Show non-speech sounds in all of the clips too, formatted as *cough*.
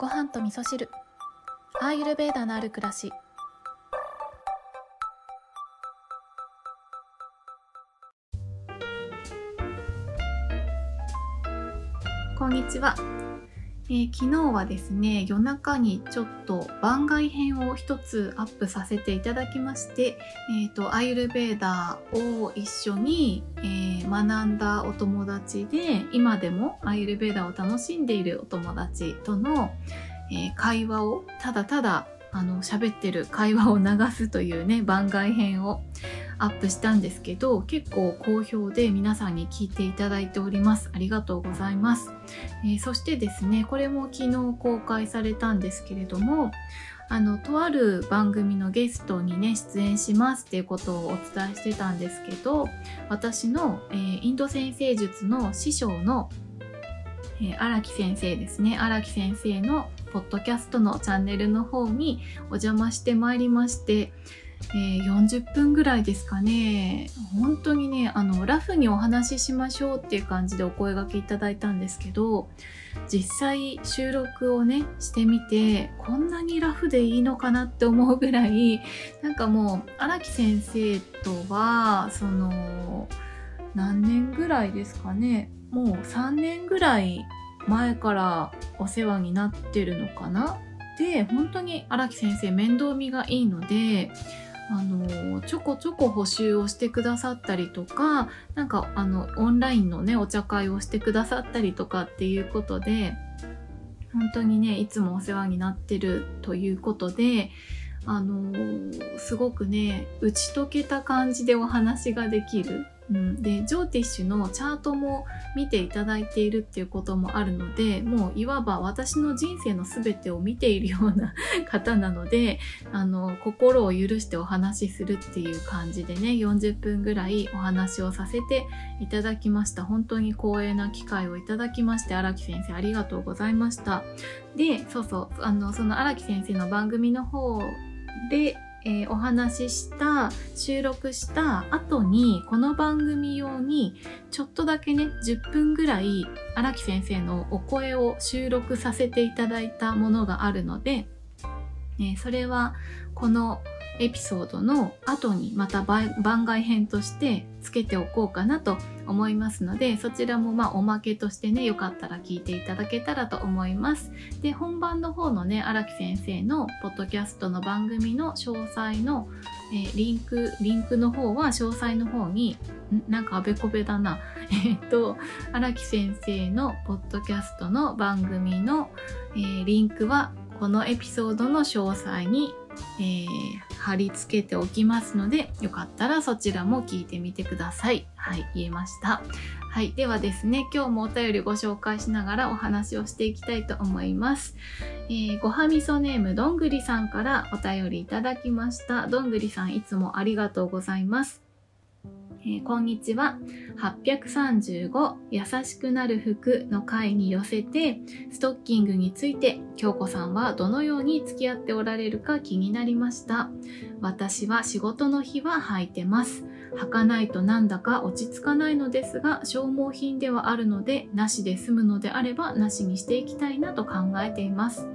ご飯と味噌汁。アーユルベーダのある暮らし。こんにちは、えー昨日はですね夜中にちょっと番外編を一つアップさせていただきまして、えー、とアイルベーダーを一緒に、えー学んだお友達で今でもアイルベーダーを楽しんでいるお友達との、えー会話をただただあの喋ってる会話を流すというね *laughs* 番外編をアップしたんですけど結構好評で皆さんに聞いていただいております。ありがとうございます、えーそしてですねこれも昨日公開されたんですけれどもあのとある番組のゲストにね出演しますっていうことをお伝えしてたんですけど私の、えーインド先生術の師匠のえー荒木先生ですね。荒木先生のポッドキャストのチャンネルの方にお邪魔してまいりまして、えー40分ぐらいですかね。本当にねあのラフにお話ししましょうっていう感じでお声掛けいただいたんですけど実際収録をねしてみてこんなにラフでいいのかなって思うぐらいなんかもう荒木先生とはその何年ぐらいですかね。もう3年ぐらい前からお世話になってるのかな？で本当に荒木先生面倒見がいいのであのちょこちょこ補習をしてくださったりとかなんかあのオンラインのねお茶会をしてくださったりとかっていうことで本当にねいつもお世話になってるということであのすごくね打ち解けた感じでお話ができる。うん、でジョーティッシュのチャートも見ていただいているっていうこともあるのでもういわば私の人生の全てを見ているような方なのであの心を許してお話しするっていう感じでね40分ぐらいお話をさせていただきました。本当に光栄な機会をいただきまして荒木先生ありがとうございました。でそうそうあのその荒木先生の番組の方でえーお話しした収録した後にこの番組用にちょっとだけね10分ぐらい荒木先生のお声を収録させていただいたものがあるので、えーそれはこのエピソードの後にまた番外編としてつけておこうかなと思いますのでそちらもまあおまけとしてねよかったら聞いていただけたらと思います。で本番の方のね荒木先生のポッドキャストの番組の詳細の、えーリンクリンクの方は詳細の方になんかあべこべだな *laughs* えっと荒木先生のポッドキャストの番組の、えーリンクはこのエピソードの詳細に、えー貼り付けておきますのでよかったらそちらも聞いてみてください。はい言えました。はいではですね今日もお便りご紹介しながらお話をしていきたいと思います。えーごはみそネームどんぐりさんからお便りいただきました。どんぐりさんいつもありがとうございます。えーこんにちは。835優しくなる服の回に寄せてストッキングについて京子さんはどのように付き合っておられるか気になりました。私は仕事の日は履いてます。履かないとなんだか落ち着かないのですが消耗品ではあるのでなしで済むのであればなしにしていきたいなと考えています。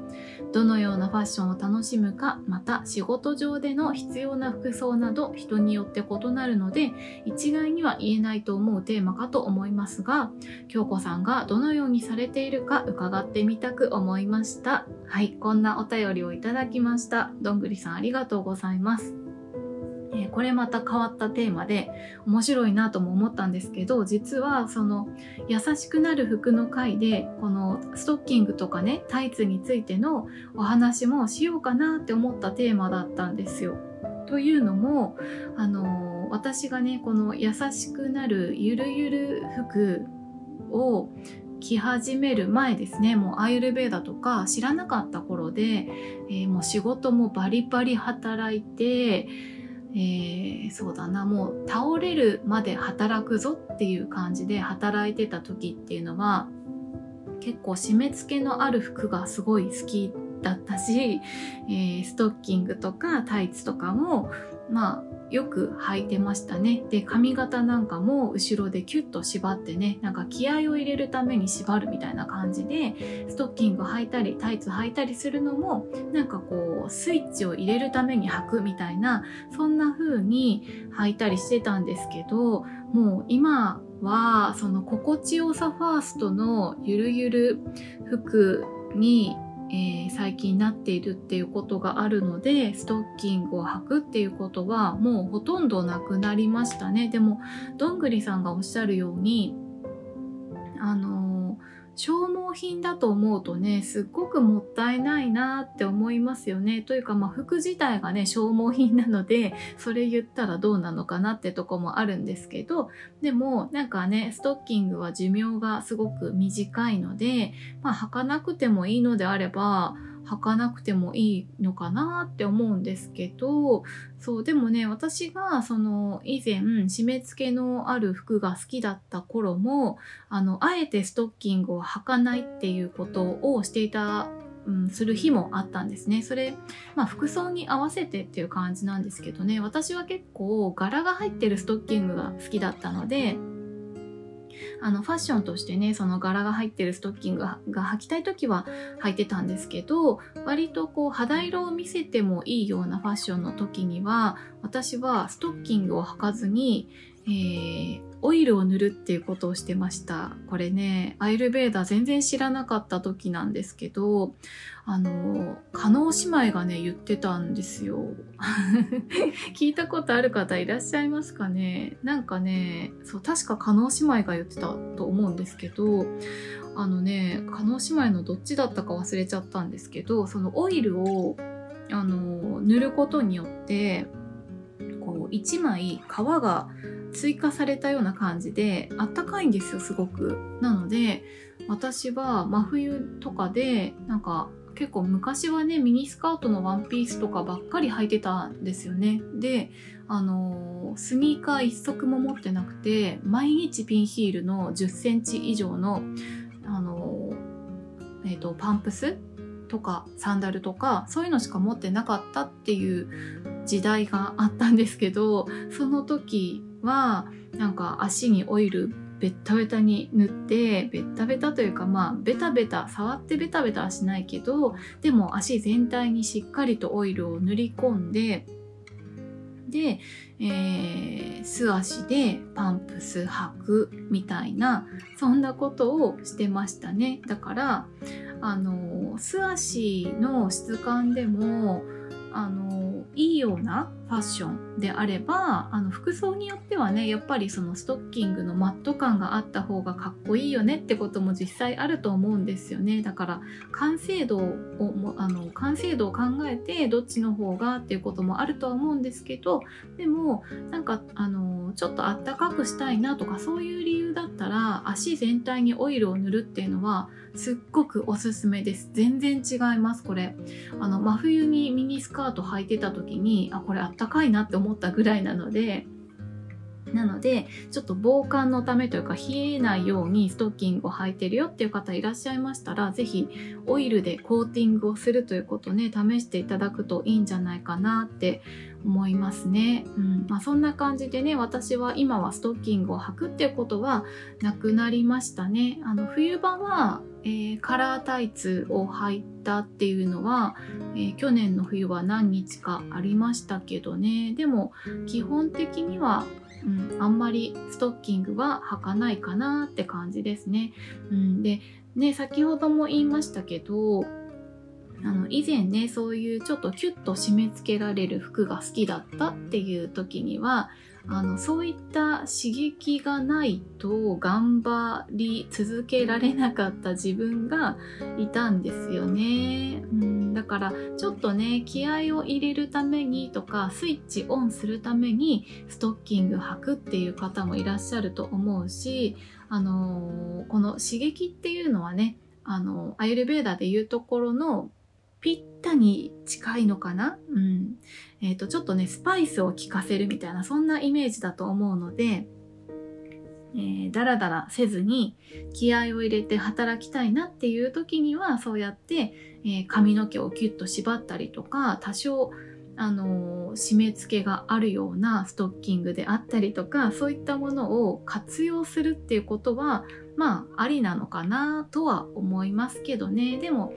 どのようなファッションを楽しむかまた仕事上での必要な服装など人によって異なるので一概には言えないと思うテーマかと思いますが京子さんがどのようにされているか伺ってみたく思いました。はいこんなお便りをいただきました。どんぐりさんありがとうございます。えーこれまた変わったテーマで面白いなとも思ったんですけど実はその優しくなる服の回でこのストッキングとかねタイツについてのお話もしようかなって思ったテーマだったんですよ。というのもあのー私がねこの優しくなるゆるゆる服を着始める前ですね。もうアイルベーダとか知らなかった頃で、えーもう仕事もバリバリ働いてえーそうだな。もう倒れるまで働くぞっていう感じで働いてた時っていうのは結構締め付けのある服がすごい好きだったし、えーストッキングとかタイツとかもまあよく履いてましたね。で、髪型なんかも後ろでキュッと縛ってね、なんか気合を入れるために縛るみたいな感じで、ストッキング履いたり、タイツ履いたりするのも、なんかこう、スイッチを入れるために履くみたいな、そんな風に履いたりしてたんですけど、もう今は、その心地よさファーストのゆるゆる服にえー、最近なっているっていうことがあるのでストッキングを履くっていうことはもうほとんどなくなりましたね。でもどんぐりさんがおっしゃるようにあの消耗品だと思うとねすっごくもったいないなって思いますよね。というかまあ服自体がね消耗品なのでそれ言ったらどうなのかなってとこもあるんですけどでもなんかねストッキングは寿命がすごく短いのでまあ履かなくてもいいのであれば履かなくてもいいのかなって思うんですけどそうでもね私がその以前締め付けのある服が好きだった頃もあのあえてストッキングを履かないっていうことをしていたうん、する日もあったんですね。それ、まあ、服装に合わせてっていう感じなんですけどね私は結構柄が入ってるストッキングが好きだったのであのファッションとしてねその柄が入ってるストッキングが履きたい時は履いてたんですけど割とこう肌色を見せてもいいようなファッションの時には私はストッキングを履かずに、えー、オイルを塗るっていうことをしてました。これねアイルベーダー全然知らなかった時なんですけどあの加納姉妹がね言ってたんですよ。*laughs* 聞いたことある方いらっしゃいますかね？なんかねそう確か加納姉妹が言ってたと思うんですけどあのね加納姉妹のどっちだったか忘れちゃったんですけどそのオイルをあの塗ることによってこう1枚皮が追加されたような感じであったかいんですよすごく。なので私は真冬とかでなんか結構昔はねミニスカートのワンピースとかばっかり履いてたんですよね。であのスニーカー一足も持ってなくて毎日ピンヒールの10センチ以上のあの、えー、とパンプスとかサンダルとかそういうのしか持ってなかったっていう時代があったんですけどその時はなんか足にオイルベッタベタに塗ってベッタベタというかまあベタベタ触ってベタベタはしないけどでも足全体にしっかりとオイルを塗り込んでで、えー、素足でパンプス履くみたいなそんなことをしてましたね。だからあの素足の質感でもあのいいようなファッションであればあの服装によってはねやっぱりそのストッキングのマット感があった方がかっこいいよねってことも実際あると思うんですよね。だから完成度をもあの完成度を考えてどっちの方がっていうこともあるとは思うんですけどでもなんかあのちょっとあったかくしたいなとかそういう理由だったら足全体にオイルを塗るっていうのはすっごくおすすめです。全然違いますこれ。あの真冬にミニスカート履いてた時にあこれあったかいなって思ったぐらいなのでなのでちょっと防寒のためというか冷えないようにストッキングを履いてるよっていう方いらっしゃいましたら是非オイルでコーティングをするということね試していただくといいんじゃないかなって思いますね。うんまあ、そんな感じでね私は今はストッキングを履くっていうことはなくなりましたね。あの冬場はえー、カラータイツを履いたっていうのは、えー、去年の冬は何日かありましたけどねでも基本的には、うん、あんまりストッキングは履かないかなって感じですね。うん、でね先ほども言いましたけどあの以前ねそういうちょっとキュッと締め付けられる服が好きだったっていう時にはあのそういった刺激がないと頑張り続けられなかった自分がいたんですよね、うん、からちょっとね気合を入れるためにとかスイッチオンするためにストッキング履くっていう方もいらっしゃると思うしあのー、この刺激っていうのはねあのアイルベーダでいうところのぴったに近いのかな？うん。え、ー、と、ちょっとね、スパイスを効かせるみたいな、そんなイメージだと思うので、えー、だらだらせずに気合を入れて働きたいなっていう時にはそうやって、えー、髪の毛をキュッと縛ったりとか多少あの締め付けがあるようなストッキングであったりとかそういったものを活用するっていうことはまあありなのかなとは思いますけどね。でも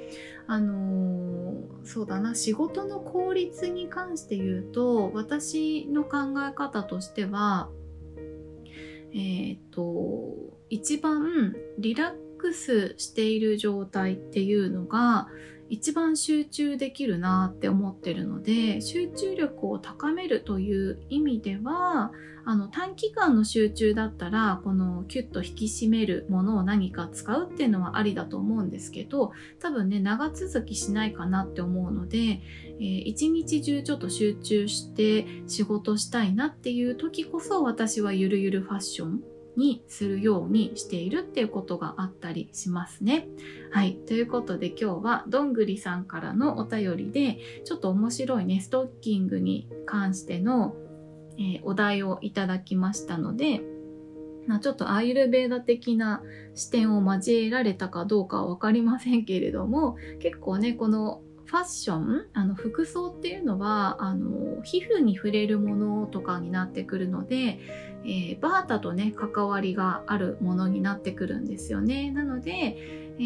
あのー、そうだな仕事の効率に関して言うと私の考え方としてはえっ、と一番リラックスしている状態っていうのが一番集中できるなって思ってるので集中力を高めるという意味ではあの短期間の集中だったらこのキュッと引き締めるものを何か使うっていうのはありだと思うんですけど多分ね長続きしないかなって思うので、えー、一日中ちょっと集中して仕事したいなっていう時こそ私はゆるゆるファッションにするようにしているっていうことがあったりしますね。はい。ということで今日はどんぐりさんからのお便りでちょっと面白いね、ストッキングに関しての、えー、お題をいただきましたので、ま、ちょっとアイルベーダ的な視点を交えられたかどうかは分かりませんけれども結構ねこのファッションあの服装っていうのはあの皮膚に触れるものとかになってくるので、えー、バータとね関わりがあるものになってくるんですよね。なので、え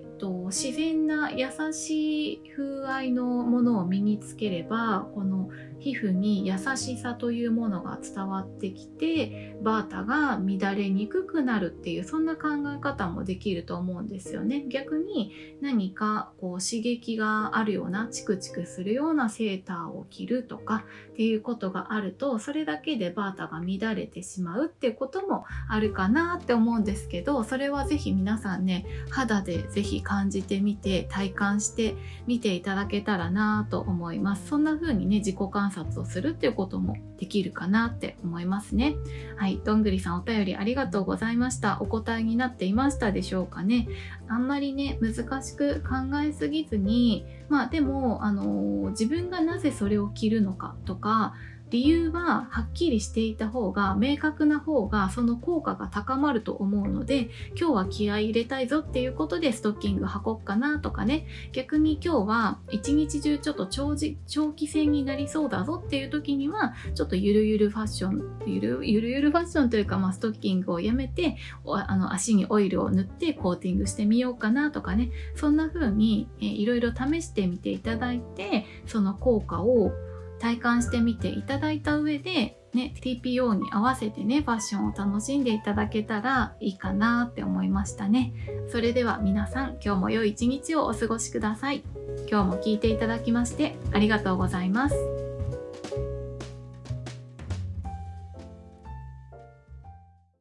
ーと、自然な優しい風合いのものを身につければこの皮膚に優しさというものが伝わってきてバータが乱れにくくなるっていうそんな考え方もできると思うんですよね。逆に何かこう刺激があるようなチクチクするようなセーターを着るとかっていうことがあるとそれだけでバータが乱れてしまうってうこともあるかなって思うんですけどそれは是非皆さんね肌で是非感じてみて体感してみていただけたらなと思いますそんな風にね自己観察をするっていうこともできるかなって思いますね。はい、どんぐりさんお便りありがとうございました。お答えになっていましたでしょうかね。あんまりね、難しく考えすぎずに、まあでも、あのー、自分がなぜそれを着るのかとか、理由ははっきりしていた方が明確な方がその効果が高まると思うので今日は気合い入れたいぞっていうことでストッキング履こっかなとかね。逆に今日は一日中ちょっと長時長期戦になりそうだぞっていう時にはちょっとゆるゆるファッションゆるゆるゆるファッションというか、まあ、ストッキングをやめてあの足にオイルを塗ってコーティングしてみようかなとかね。そんな風に、いろいろ試してみていただいてその効果を体感してみていただいた上で、ね、TPO に合わせてね、ファッションを楽しんでいただけたらいいかなって思いましたね。それでは皆さん、今日も良い一日をお過ごしください。今日も聴いていただきましてありがとうございます。